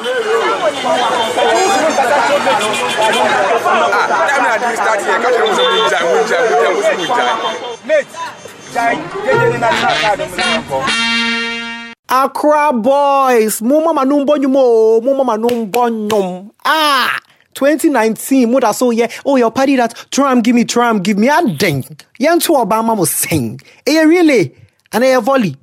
Time na di start here, catch them some munja, munja, munja, munja. Mate, jai, jeje ni na na ka do mo Accra boys, mo mama no mbonyo mo, mo mama no mbonyo. Ah, 2019, mo da so yeah. Oh, your party that tram give me, tram give me a ding. Yan to Obama mo sing. Eh, really? And eh, volley.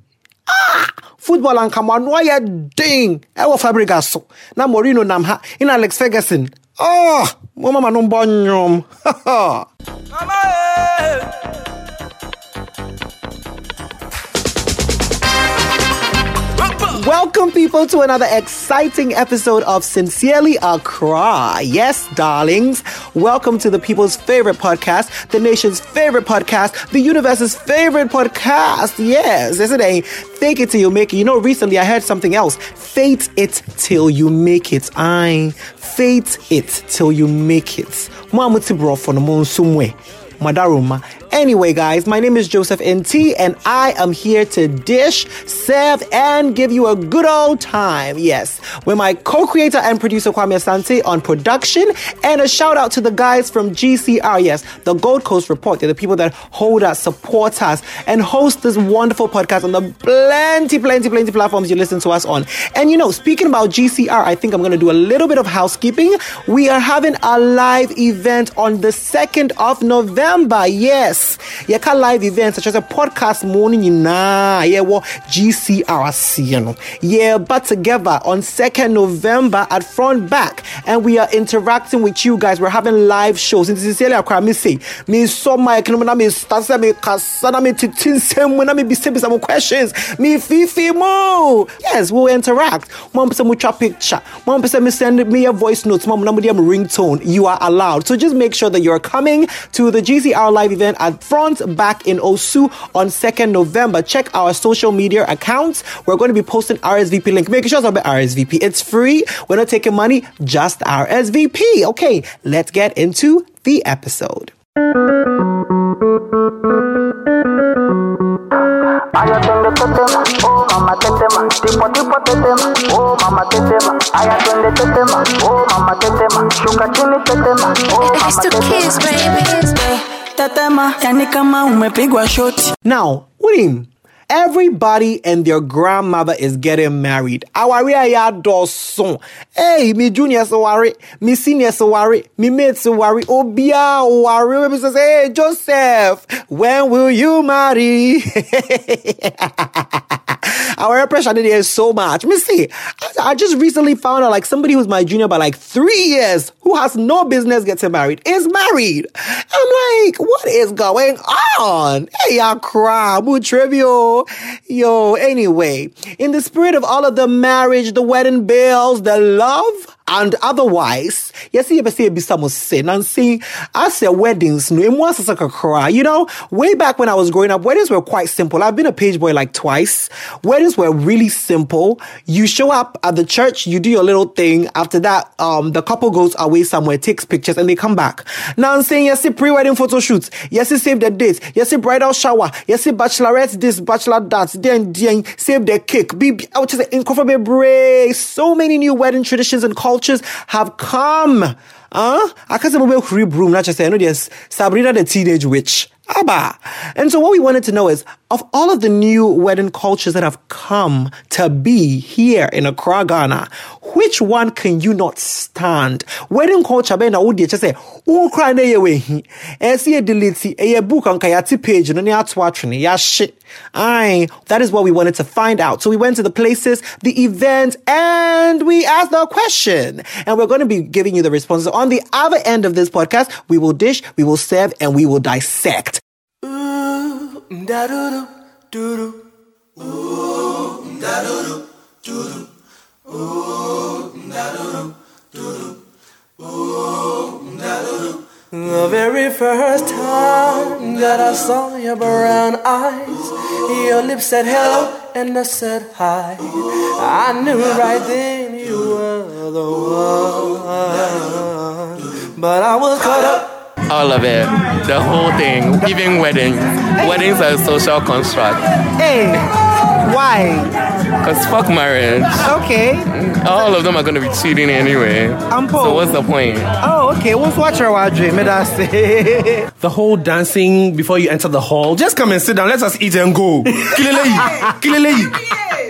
Ah, football and come on, why ya ding? Eh, wo Fabregas so. Na Mourinho nam ha, in Alex Ferguson. Oh, mo mama no mbonyo. Ha Welcome, people, to another exciting episode of Sincerely Accra. Yes, darlings. Welcome to the people's favorite podcast, the nation's favorite podcast, the universe's favorite podcast. Yes, isn't it? Fake it till you make it. You know, recently I heard something else. Fate it till you make it. I fate it till you make it. Mama tibro for the moon somewhere. Madaruma. Anyway, guys, my name is Joseph NT, and I am here to dish, serve, and give you a good old time. Yes, with my co-creator and producer Kwame Asante on production, and a shout out to the guys from GCR. Yes, the Gold Coast Report. They're the people that hold us, support us, and host this wonderful podcast on the plenty, plenty, plenty platforms you listen to us on. And you know, speaking about GCR, I think I'm going to do a little bit of housekeeping. We are having a live event on the 2nd of November. Yes. Yɛka live events such as a podcast morning nyinaa yɛwɔ GCRC know. Yɛba together on 2nd November at front back and we are interacting with you guys. We're having live shows. Nti sincerely akora me say me sɔ mic no mu na me start sɛ me kasa na me tete nsɛm mu na me bisabisa mo questions. Me fifi mo. Yes, we'll interact. Mo mpɛ sɛ mo twa picture. Mo mpɛ sɛ me send me a voice note. Mo na mo de am ringtone. You are allowed. So just make sure that you're coming to the GCR live event at front back in Osu on 2nd November. Check our social media accounts. We're going to be posting RSVP link. Make sure it's about RSVP. It's free. We're not taking money, just RSVP. Okay, let's get into the episode. Baby. Tetema yani kama umepigwa shoti. Now, Urim, everybody and their grandmother is getting married. Awari aya doson. Hey, me junior so worry, me senior so worry, me mate so worry, obia worry. We say, hey, Joseph, when will you marry? Our pressure today is so much. Me see, I, I just recently found out like somebody who's my junior by like three years who has no business getting married is married. I'm like, what is going on? Hey, y'all cry, boo Yo, anyway, in the spirit of all of the marriage, the wedding bells, the love, and otherwise, yes, you say be some sin and see, I say weddings, no, it was like a cry. You know, way back when I was growing up, weddings were quite simple. I've been a page boy like twice. Weddings were really simple. You show up at the church, you do your little thing. After that, um, the couple goes away somewhere, takes pictures, and they come back. Now I'm saying, yes, see pre-wedding photo shoots. Yes, see save the date. Yes, see bridal shower. Yes, see bachelorette this, bachelor that. Then, then save the cake. Be, I would just say. So many new wedding traditions and cultures have come. Huh? I can't mobile free broom, not just say, I know there's Sabrina the teenage witch. Abba. And so what we wanted to know is, of all of the new wedding cultures that have come to be here in Accra, Ghana, which one can you not stand? Wedding culture, ben na wodi just say, "Oh, cry na ye we hi." E eh, see e delete e ye book on kayati page no ne ato atwene ya shit. Aye, that is what we wanted to find out. So we went to the places, the events, and we asked the question. And we're going to be giving you the responses. On the other end of this podcast, we will dish, we will serve, and we will dissect. Duru. The very first time that I saw your brown eyes, your lips said hello and I said hi. I knew right then you were the one. But I was caught up. All of it, the whole thing, even weddings. Weddings are a social construct. Hey, why? Cause fuck marriage. Okay. All of them are gonna be cheating anyway. Ampo. So what's the point? Oh, okay. What's watch your wadre? May I say? The whole dancing before you enter the hall. Just come and sit down. Let us eat and go. Kilelei. Kilelei.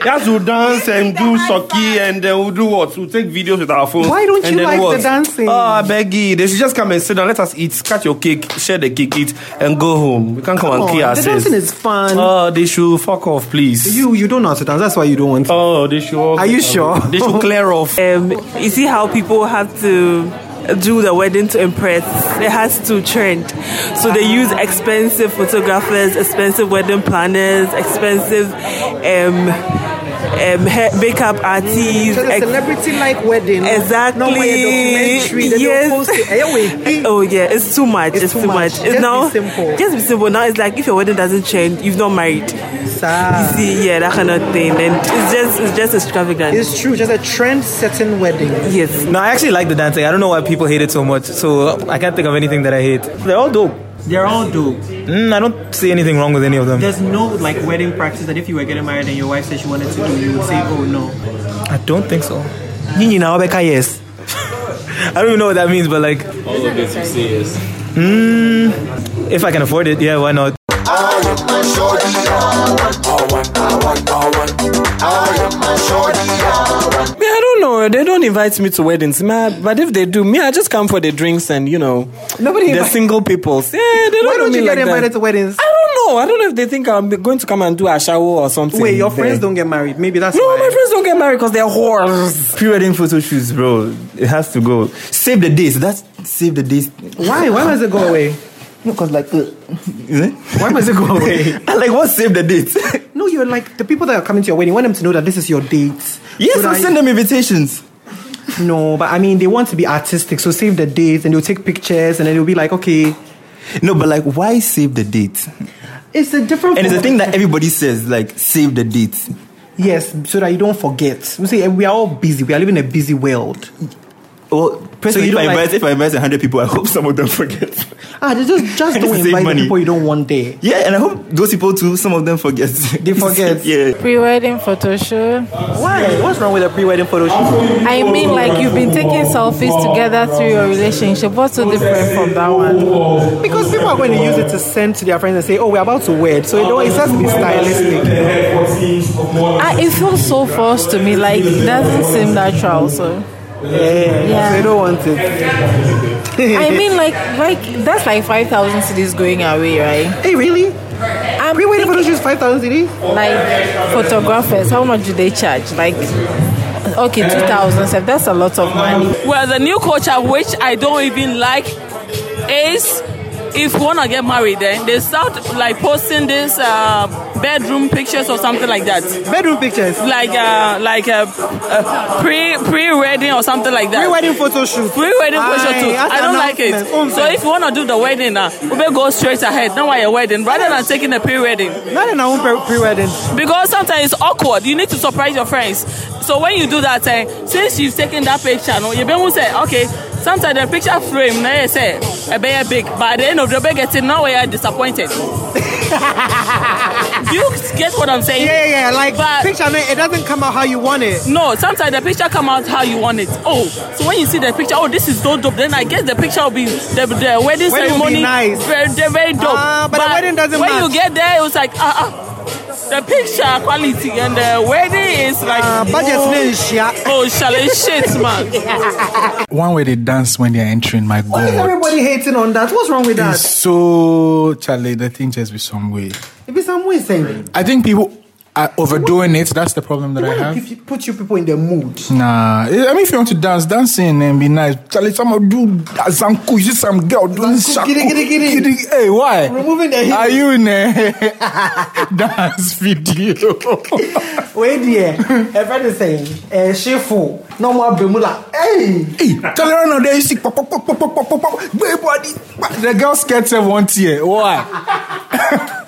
Just we'll dance and do socky and then we'll do what? We'll take videos with our phones. Why don't and you then like the dancing? Oh, I beg you. They should just come and sit down. Let us eat, cut your cake, share the cake, eat, and go home. We can't come, Come and on, kill the dancing is fun. Oh, they should fuck off, please. you you don't know how to dance. That's why you don't want to. Oh, they should. Are you sure? They should clear off. Um, you see how people have to do the wedding to impress. It has to trend. So they use expensive photographers, expensive wedding planners, expensive um, um, hair, makeup artists. It's a ex- celebrity like wedding. Exactly. Not documentary. They yes. don't it. Oh yeah, it's too much. It's It's, too too, much. much. Just It's be simple. Just be simple. Now it's like if your wedding doesn't change, you've not married. Sir. See, yeah, that kind of thing, and it's just it's just extravagant. It's true. Just a trend setting wedding. yes. No, I actually like the dancing. I don't know why people hate it so much. So I can't think of anything that I hate. They're all dope. They're all dope. Mm, I don't see anything wrong with any of them. There's no like wedding practice that if you were getting married and your wife said she wanted to do, you would say, oh no. I don't think so. Nini na obeka yes. I don't even know what that means, but like, All of this you say is mm, if I can afford it, yeah, why not? I. They don't invite me to weddings. Me, I- but if they do, me, I just come for the drinks and you know, Nobody the invite- single people. Yeah, they don't Why don't me you like get invited that. to weddings? I don't know. I don't know if they think I'm going to come and do a shower or something. Wait, your there. friends don't get married. Maybe that's No, why. my friends don't get married because they're whores. Pre-wedding photo shoots, bro. It has to go. Save the dates. That's save the dates. Why? Why must it go away? No, cause like, uh, is? Why must it go away? I like what save the date? no, you're like the people that are coming to your wedding. You want them to know that this is your date. Yes, I'll send them invitations. No, but I mean they want to be artistic, so save the dates and they'll take pictures and then they'll be like, okay, No, but like, why save the date? it's a different. And it's a thing that everybody says, like, save the date. yes, so that you don't forget. We say we are all busy. We are living in a busy world. Well, personally, you if, I don't like- invite, if I invite 100 people, I hope some of them forget. Ah, they just just don't save invite the people you don't want there. yeah, and I hope those people too, some of them forget. They forget. yeah. Pre-wedding photo shoot. Why? What's wrong with a pre-wedding photo shoot? I mean, like you've been taking selfies together through your relationship. What's so different from that one? Because people are going to use it to send to their friends and say, "Oh, we're about to wed," so it, don't, it has to be stylistic. Ah, it feels so forced to me. Like it doesn't seem natural. So Yeah, Yeah. so they don't want it. I mean, like like that's like five thousand cities going away, right? Hey, really? I'm Pre-wedding photo thinking, five thousand cities? like photographers. How much do they charge? Like okay, two thousand. So that's a lot of money. Well, the new culture, which I don't even like, is if you wanna get married, then they start like posting this uh, bedroom pictures or something like that, Bedroom pictures. like uh, like uh, uh, pre pre wedding or something like that. Pre-wedding photo shoot. Pre wedding Aye, too. I don't like it. So if you wanna do the wedding now, we better go straight ahead. Don't want your wedding rather than taking a pre wedding. Not in our own pre- pre-wedding. Because sometimes it's awkward. You need to surprise your friends. So when you do that, eh, since you've taken that picture, no, you be able to say, okay, sometimes the picture frame, now you say, a very big, but at the end of the day, getting now we are disappointed. you get what I'm saying? Yeah, yeah, yeah. Like But- picture, no, it doesn't come out how you want it. No, sometimes the picture come out how you want it. Oh, so when you see the picture, oh, this is so dope. Then I guess the picture will be the, the wedding Wedding ceremony. nice. Very, very dope. Ah, but the wedding doesn't When match. you get there, it was like ah ah. The picture quality and the wedding is like Uh, budget oh, oh chalet shit, man. One way they dance when they're entering, my god Why is everybody hating on that? What's wrong with that? So, Charlie, the thing just be some way. If it's some way saying, I think people I, overdoing it. That's the problem that I have. If you put your people in the mood. Nah, I mean, if you want to dance, dancing and be nice. Charlie, someone do zanku. You see some girl doing shaku. Giddy, giddy, giddy. Hey, why? Removing the. Are you in a dance video? Wait here. A friend is saying, eh, "Shefu, no more bemula." Hey, hey, tell her now. There you see, pop, pop, pop, pop, pop, pop, pop. The girls get one tear. Why?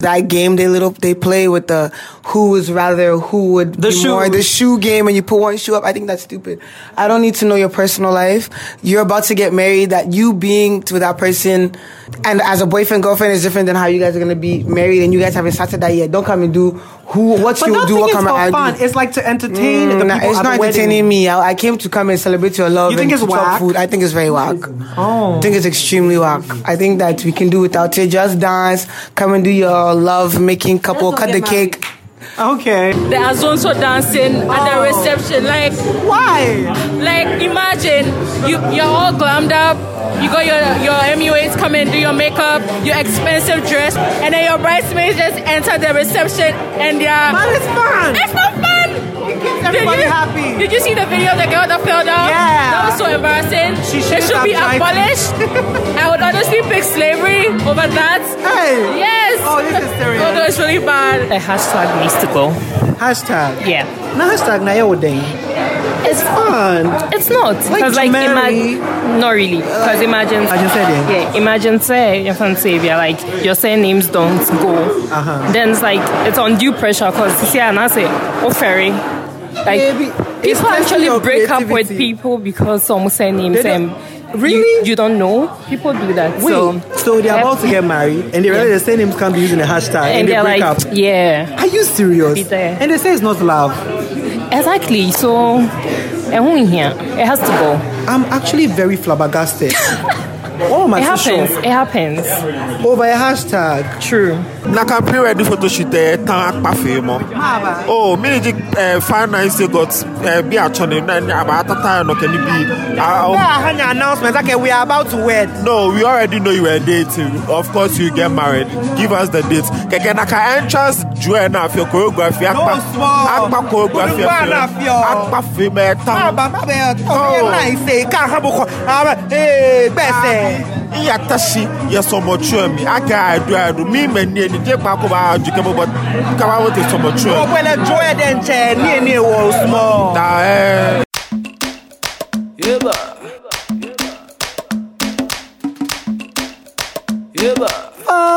that game they little they play with the who is rather who would The be shoe. more the shoe game and you put one shoe up. I think that's stupid. I don't need to know your personal life. You're about to get married. That you being with that person and as a boyfriend girlfriend is different than how you guys are gonna be married and you guys haven't started that yet. Don't come and do who what But you don't do think what it's come for and fun. do. It's like to entertain the Mm, people nah, it's at not the wedding. entertaining me. I, I came to come and celebrate your love. You think and it's to whack? Food. I think it's very whack. Oh. I think it's extremely whack. I think that we can do without it. Just dance, come and do your love making couple, cut the cake. Okay. There are also dancing at the oh. reception. Like, why? Like, imagine you you're all glammed up. You got your your MUAs come and do your makeup, your expensive dress, and then your bridesmaids just enter the reception and they're. But it's fun. It's not fun. It keeps Did you, happy. Did you see the video of the girl that fell down? Yeah. That was so embarrassing. She it shouldn't should be have abolished. I would honestly pick slavery over that. Hey. Yes. Oh, this is serious. Oh, no, it's really bad. A hashtag needs to go. Hashtag. Yeah. No hashtag na yawo ding. It's fun. It's not. Like Because, to like, imagine. Not really. Because imagine. Imagine say then. Yeah, imagine say, your fan say, yeah, like, your surnames don't go. Uh-huh. Then it's like, it's undue pressure because, see, and I say, oh, ferry. Like, it's people actually break up with people because some don't- Um, Really? You, you don't know? People do that. Wait, so, so, they're about to get married and they realize the same names can't be using the hashtag and, and they break like, up. yeah. Are you serious? And they say it's not love. Exactly. So, and who in here? It has to go. I'm actually very flabbergasted. oh my It happens. shock. It happens. Over a hashtag. True. Na campaign ready photo shoot ẹ tan akpafe mọ. O miniji ẹ five nine say got ẹ bi atwene na ni aba atata no kani bi ah, Where um, are Hanya announcements? Okay, we are about to wed. no we already know you were dating. Of course you get married. Give us the date. Kẹkẹ na ka entrance jewel na fi choreography akpa small. akpa choreography Olùkọ́ àná fi ọ. akpafe mẹ tan Bàbá bẹ́ẹ̀ ọ̀hún yẹn náà ṣe ká àhábùkọ̀ ee gbẹ̀sẹ̀. Iya tashi ya sọmọtúọ mi aka adu adu mi mẹ ni ẹni jẹ kpakọ bá a ju kẹmọ bọ kaba wọn ti sọmọtúọ mi. Ọ̀pọ̀ ẹlẹ́ jó ẹ̀ dẹ̀ ń kyẹ̀ ní ẹni èwọ̀ small.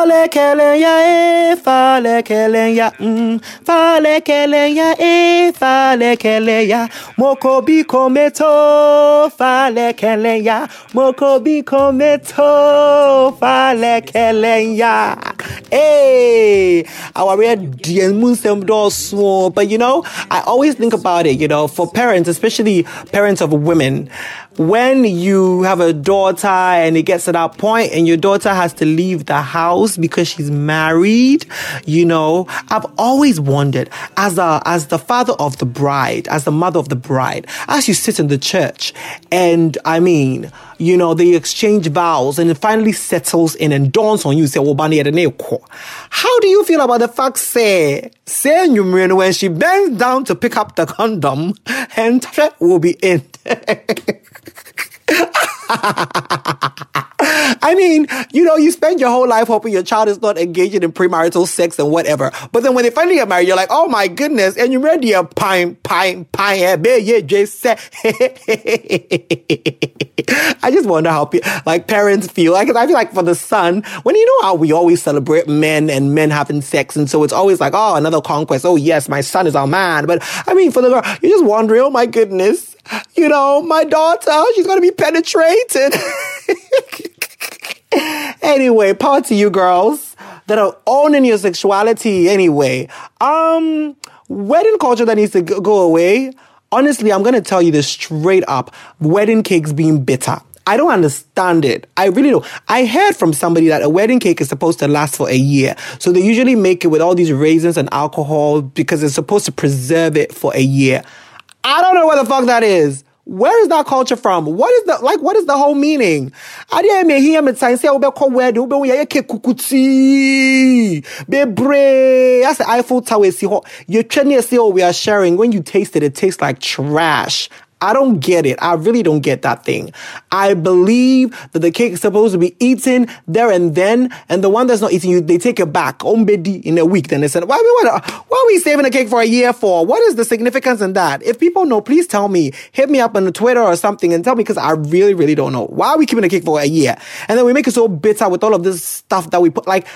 Fale kelenya e, fale kelenya, mm, fale kelenya e, fale kelenya, mokobi kometo, fale kelenya, mokobi kometo, fale kelenya. Hey, our red dear Muslim but you know, I always think about it, you know, for parents, especially parents of women, when you have a daughter and it gets to that point and your daughter has to leave the house because she's married, you know, I've always wondered as a, as the father of the bride, as the mother of the bride, as you sit in the church and I mean, you know, they exchange vows and it finally settles in and dawns on you, say, "Well, Bani, ede ne ko." how do you feel about the fact, say, say, when she bends down to pick up the condom and will be in? I mean, you know, you spend your whole life hoping your child is not engaging in premarital sex and whatever. But then when they finally get married, you're like, oh my goodness, and you're ready to pine, pine, pine, yeah, just. I just wonder how like parents feel. Like, I feel like for the son, when you know how we always celebrate men and men having sex, and so it's always like, oh, another conquest. Oh yes, my son is our man. But I mean, for the girl, you're just wondering, oh my goodness, you know, my daughter, she's gonna be penetrated. anyway, power to you girls that are owning your sexuality anyway. Um, wedding culture that needs to go away. Honestly, I'm gonna tell you this straight up. Wedding cakes being bitter. I don't understand it. I really don't. I heard from somebody that a wedding cake is supposed to last for a year. So they usually make it with all these raisins and alcohol because it's supposed to preserve it for a year. I don't know what the fuck that is. Where is that culture from? What is the like? What is the whole meaning? I didn't mean hear me saying say ube ko wedding ube we yake kukuti bebre. That's the Eiffel Tower. See, you're trying to see what we are sharing. When you taste it, it tastes like trash. I don't get it. I really don't get that thing. I believe that the cake is supposed to be eaten there and then, and the one that's not eating you, they take it back ombedi in a week. Then they said, why, are we saving the cake for a year for? What is the significance in that? If people know, please tell me. Hit me up on Twitter or something and tell me because I really, really don't know. Why are we keeping the cake for a year? And then we make it so bitter with all of this stuff that we put. Like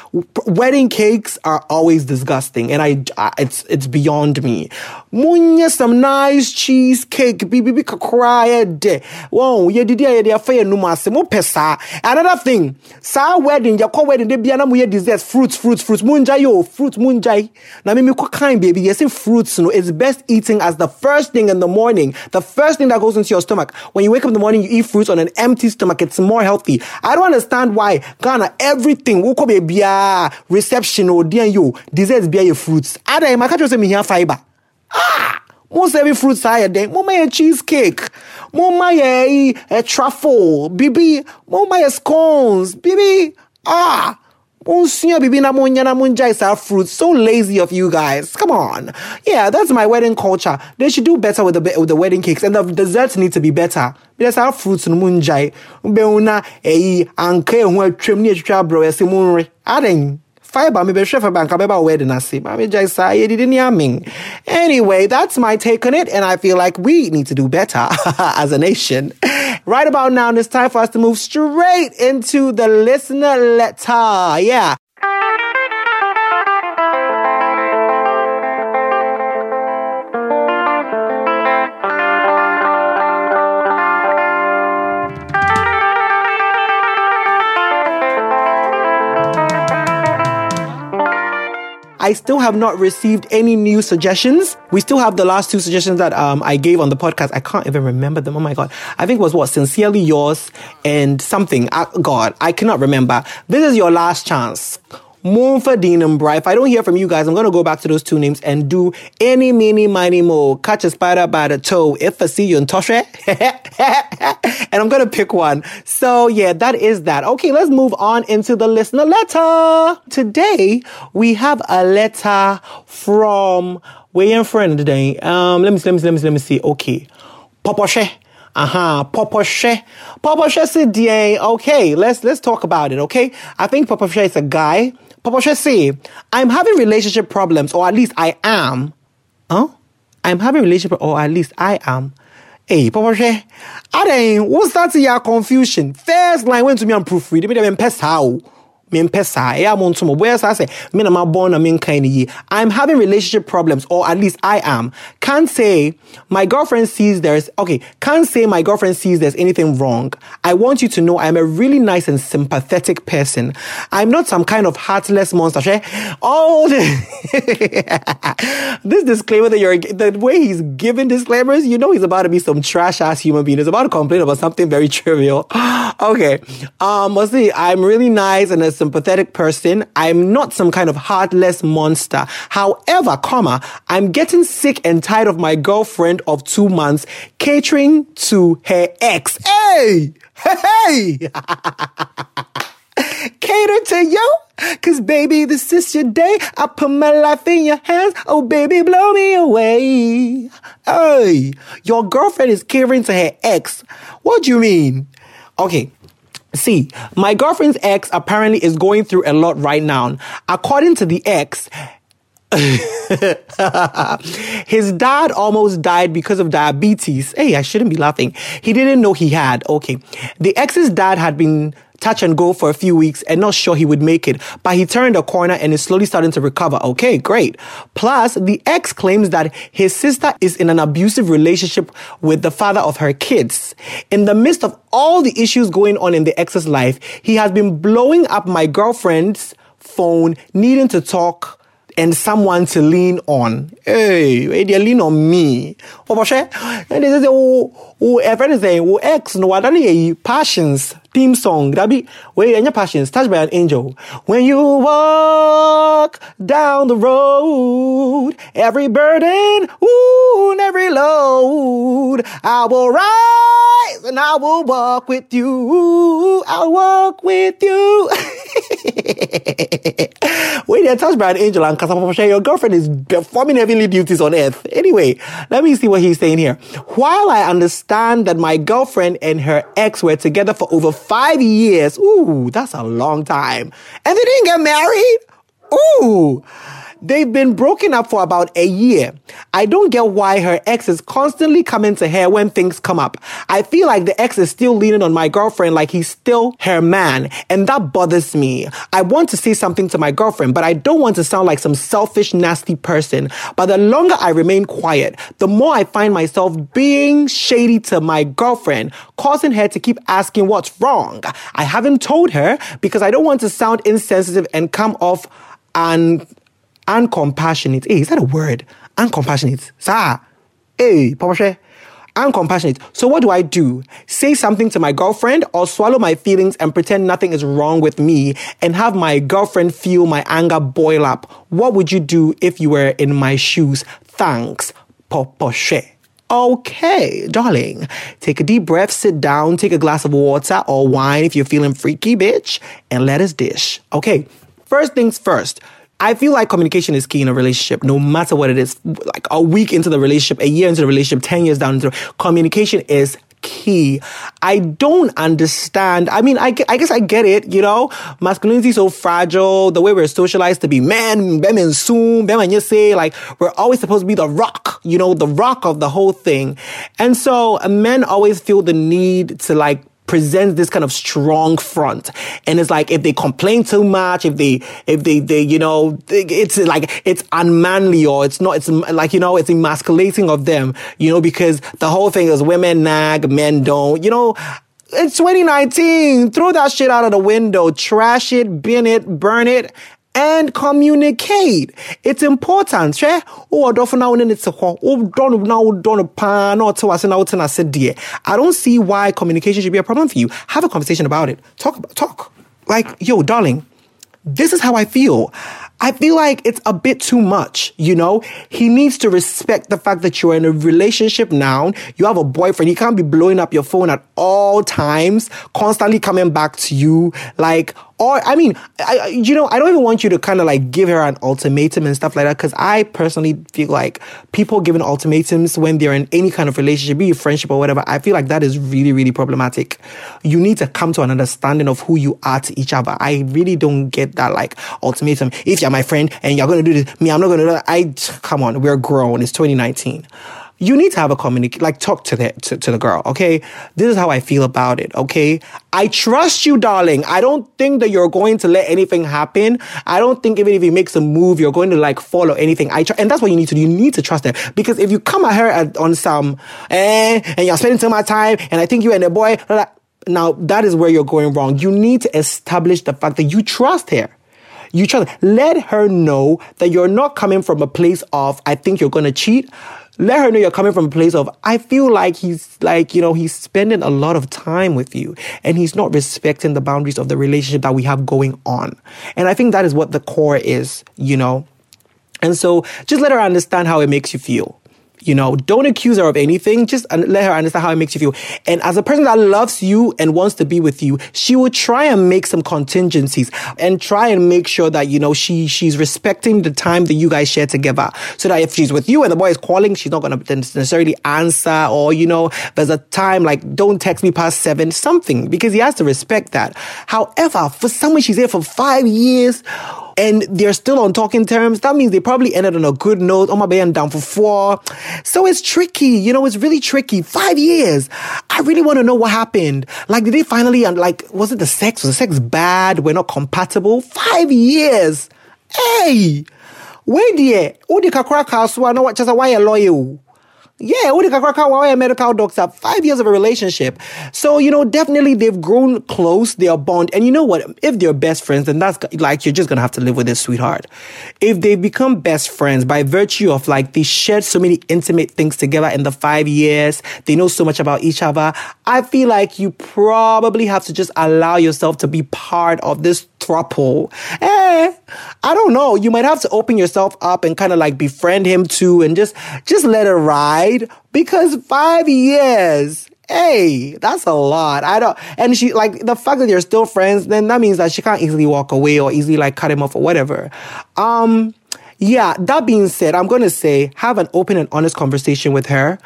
wedding cakes are always disgusting, and I, I it's it's beyond me. Munya some nice cheesecake, bibi kakra de. Wow, ye didi ye de afa ye numa se mo pesa. Another thing, sa wedding, call wedding de bia na mo ye desserts, fruits, fruits, fruits. Munja yo, fruits, munjai. Na me me kwa kind baby, yes, fruits, no, it's best eating as the first thing in the morning. The first thing that goes into your stomach. When you wake up in the morning, you eat fruits on an empty stomach. It's more healthy. I don't understand why Ghana everything woko be bia reception or dear you desserts bia your fruits. Ada ma catch say me here fiber. Ah, most every fruit side then. Mo my cheesecake. Mo my a, a truffle. Bibi. Mo my scones. Bibi. Ah. Monsignor bibi na munya na munja is our fruit. So lazy of you guys. Come on. Yeah, that's my wedding culture. They should do better with the with the wedding cakes and the desserts need to be better. Because our fruits. Beuna eh. Aden fiber me be chef bank abeba wedding ase. Mami jai sa ye didn't yamming. Anyway, that's my take on it and I feel like we need to do better as a nation. Right about now, it's time for us to move straight into the listener letter. Yeah. I still have not received any new suggestions. We still have the last two suggestions that um, I gave on the podcast. I can't even remember them. Oh my God. I think it was what? Sincerely yours and something. Uh, God, I cannot remember. This is your last chance. And Bra. If I don't hear from you guys, I'm going to go back to those two names and do any, mini, miny, mo. Catch a spider by the toe. If I see you in Toshe. and I'm going to pick one. So yeah, that is that. Okay, let's move on into the listener letter. Today, we have a letter from Wayan friend today. Um, let me, let me, let me, let me see. Okay. Poposhe. Uh-huh. Poposhe. Poposhe Sidie. Okay, let's let's talk about it, okay? I think Poposhe is a guy. Poposhe say, I'm having relationship problems, or at least I am. Huh? I'm having relationship, or at least I am. Hey, Poposhe, I didn't, what's that to your confusion? First line went to me and proofread. Me them pest how. Saa sɛ me na mabɔn na i'm having relationship problems or at least i am. Can't say my girlfriend sees there's okay can't say my girlfriend sees there's anything wrong. I want you to know i'm a really nice and sympathetic person. I'm not some kind of heartless monster all the this disclaimer that you're the way he's giving disclaimers you know he's about to be some trash ass human being. He's about to complain about something very trivial. Okay. Um let's see. I'm really nice and a sympathetic person. I'm not some kind of heartless monster. However, comma, I'm getting sick and tired of my girlfriend of two months catering to her ex. Hey! Hey! Cater to you? Cause baby, this is your day. I put my life in your hands. Oh baby, blow me away. Hey! Your girlfriend is catering to her ex. What do you mean? Okay. See, my girlfriend's ex apparently is going through a lot right now. According to the ex, his dad almost died because of diabetes. Hey, I shouldn't be laughing. He didn't know he had. Okay. The ex's dad had been touch and go for a few weeks and not sure he would make it, but he turned a corner and is slowly starting to recover. Okay, great. Plus, the ex claims that his sister is in an abusive relationship with the father of her kids. In the midst of all the issues going on in the ex's life, he has been blowing up my girlfriend's phone, needing to talk and someone to lean on. Hey, they lean on me. Oh, eh? and they say, oh, oh, eh, is saying, oh, ex, no, I don't passions theme song. That be where your passions touched by an angel. When you walk down the road, every burden, ooh, and every load, I will rise and I will walk with you. I'll walk with you. Wait, you're touched by an angel and Kasapopshe, your girlfriend is performing heavenly duties on earth. Anyway, let me see what he's saying here. While I understand that my girlfriend and her ex were together for over five years, ooh, that's a long time, and they didn't get married, ooh. They've been broken up for about a year. I don't get why her ex is constantly coming to her when things come up. I feel like the ex is still leaning on my girlfriend like he's still her man, and that bothers me. I want to say something to my girlfriend, but I don't want to sound like some selfish, nasty person. But the longer I remain quiet, the more I find myself being shady to my girlfriend, causing her to keep asking what's wrong. I haven't told her because I don't want to sound insensitive and come off and uncompassionate. Hey, is that a word? Uncompassionate. Sir. Hey, Papa Uncompassionate. So what do I do? Say something to my girlfriend or swallow my feelings and pretend nothing is wrong with me and have my girlfriend feel my anger boil up. What would you do if you were in my shoes? Thanks, Papa Okay, darling. Take a deep breath, sit down, take a glass of water or wine if you're feeling freaky, bitch, and let us dish. Okay, first things first. I feel like communication is key in a relationship, no matter what it is. Like a week into the relationship, a year into the relationship, 10 years down into communication is key. I don't understand. I mean, I, I guess I get it, you know? Masculinity is so fragile. The way we're socialized to be men, women soon, men you say, like, we're always supposed to be the rock, you know, the rock of the whole thing. And so men always feel the need to like presents this kind of strong front. And it's like, if they complain too much, if they, if they, they, you know, it's like, it's unmanly or it's not, it's like, you know, it's emasculating of them, you know, because the whole thing is women nag, men don't, you know, it's 2019. Throw that shit out of the window, trash it, bin it, burn it, and communicate. It's important. Hwɛ wowɔ dɔfo na wone ne te hɔ wodɔ no na wodɔ no paa na ɔte I don't see why communication should be a problem for you. Have a conversation about it. Talk about talk. Like, yo, darling, this is how I feel. I feel like it's a bit too much, you know? He needs to respect the fact that you're in a relationship now. You have a boyfriend. He can't be blowing up your phone at all times, constantly coming back to you. Like, or, I mean, I, you know, I don't even want you to kind of like give her an ultimatum and stuff like that. Cause I personally feel like people giving ultimatums when they're in any kind of relationship, be it friendship or whatever, I feel like that is really, really problematic. You need to come to an understanding of who you are to each other. I really don't get that like ultimatum. If you're my friend and you're going to do this, me, I'm not going to do that. I, come on, we're grown. It's 2019 you need to have a communicate, like talk to the, to, to the girl, okay? This is how I feel about it, okay? I trust you, darling. I don't think that you're going to let anything happen. I don't think even if he makes a move, you're going to like follow anything. I tr- and that's what you need to do. You need to trust her because if you come at her at, on some, eh, and you're spending too much time, and I think you and the boy, now that is where you're going wrong. You need to establish the fact that you trust her. You trust. Let her know that you're not coming from a place of, I think you're going to cheat let her know you're coming from a place of, I feel like he's like, you know, he's spending a lot of time with you and he's not respecting the boundaries of the relationship that we have going on. And I think that is what the core is, you know. And so just let her understand how it makes you feel. You know, don't accuse her of anything. Just let her understand how it makes you feel. And as a person that loves you and wants to be with you, she will try and make some contingencies and try and make sure that, you know, she, she's respecting the time that you guys share together. So that if she's with you and the boy is calling, she's not going to necessarily answer or, you know, there's a time like, don't text me past seven, something, because he has to respect that. However, for someone she's there for five years, and they're still on talking terms, that means they probably ended on a good note. Oh my band down for four. So it's tricky, you know, it's really tricky. Five years. I really want to know what happened. Like, did they finally, and like, was it the sex? Was the sex bad? We're not compatible? Five years. Hey! Wait there. Udi kakra kaswa no what just why a lawyer. Yeah, a medical doctor, five years of a relationship. So, you know, definitely they've grown close, they are bond. And you know what? If they're best friends, then that's like, you're just gonna have to live with this, sweetheart. If they become best friends by virtue of like, they shared so many intimate things together in the five years, they know so much about each other, I feel like you probably have to just allow yourself to be part of this throuple. Eh, I don't know. You might have to open yourself up and kind of like befriend him too and just, just let it ride because five years. Hey, that's a lot. I don't, and she, like, the fact that you're still friends, then that means that she can't easily walk away or easily, like, cut him off or whatever. Um, yeah, that being said, I'm going to say have an open and honest conversation with her.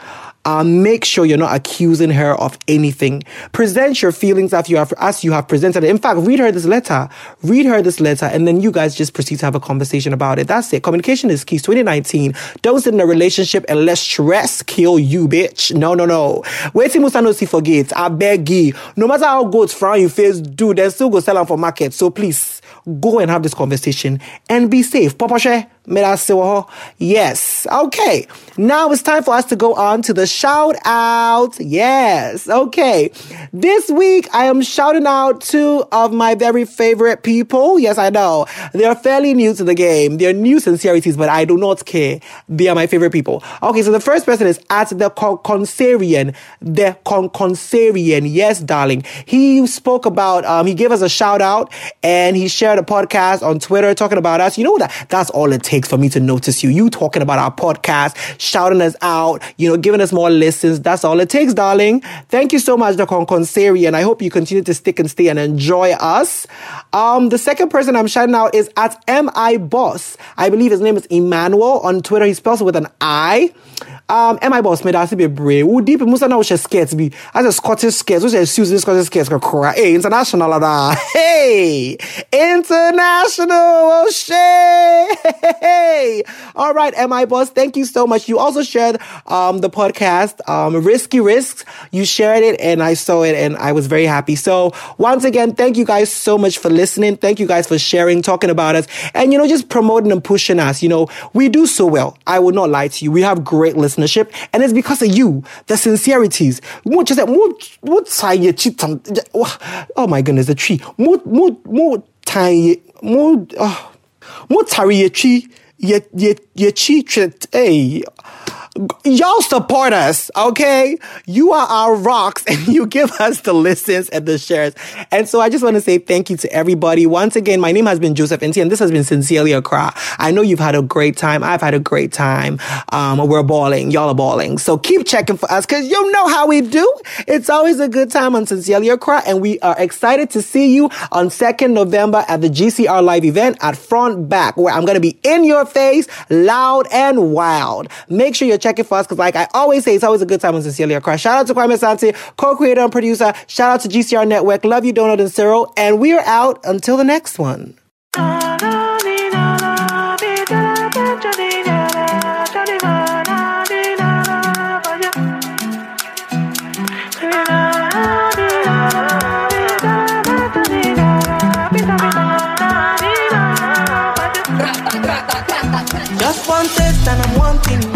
Um, make sure you're not accusing her of anything. Present your feelings as you have, as you have presented it. In fact, read her this letter. Read her this letter, and then you guys just proceed to have a conversation about it. That's it. Communication is key. 2019. Don't sit in a relationship and let stress kill you, bitch. No, no, no. Waiting Musa no see forget. I beg you. No matter how good frown you face do, they still go sell them for market. So please go and have this conversation and be safe. Papa Share. Yes. Okay. Now it's time for us to go on to the shout out. Yes. Okay. This week I am shouting out two of my very favorite people. Yes, I know. They are fairly new to the game. They're new sincerities, but I do not care. They are my favorite people. Okay. So the first person is at the Conconsarian. The Conconsarian. Yes, darling. He spoke about, um, he gave us a shout out and he shared a podcast on Twitter talking about us. You know that? That's all it takes for me to notice you. You talking about our podcast, shouting us out, you know, giving us more listens. That's all it takes, darling. Thank you so much, Dr. Conconsari, and I hope you continue to stick and stay and enjoy us. Um, the second person I'm shouting out is at MI Boss. I believe his name is Emmanuel on Twitter. He spells it with an I. Um, MI Boss made us be brave. Who deep Musa now she skirts be as a Scottish skirts, which is Susan Scottish skirts cry. Hey, international da. Hey, international. Oh shit. Hey. All right, MI Boss, thank you so much. You also shared um the podcast, um, Risky Risks. You shared it and I saw it and I was very happy. So once again, thank you guys so much for listening. Thank you guys for sharing, talking about us, and you know, just promoting and pushing us. You know, we do so well. I would not lie to you. We have great listenership, and it's because of you, the sincerities. More just that more more tie cheat. Oh my goodness, the tree. More more more tie more oh, more tie tree. Ye ye ye cheat. Hey y'all support us, okay? You are our rocks and you give us the listens and the shares. And so I just want to say thank you to everybody. Once again, my name has been Joseph NT and this has been Sincerely Accra. I know you've had a great time. I've had a great time. Um, we're balling. Y'all are balling. So keep checking for us because you know how we do. It's always a good time on Sincerely Accra and we are excited to see you on 2nd November at the GCR live event at Front Back where I'm going to be in your face, loud and wild. Make sure you're checking for us because, like I always say, it's always a good time on Sincerely Accra. Shout out to Kwame Asante, co-creator and producer. Shout out to GCR Network. Love you, Donald and Cyril. And we are out until the next one. Just one taste and I'm wanting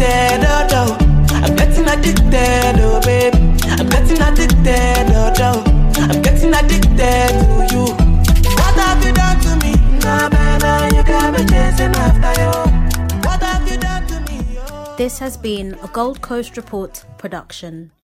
addicted, oh, oh. I'm getting addicted, oh, babe. I'm getting addicted, oh, oh. I'm getting addicted to you. What have you done to me? Better, you got me chasing after you. What have you done to me? Oh? This has been a Gold Coast Report production.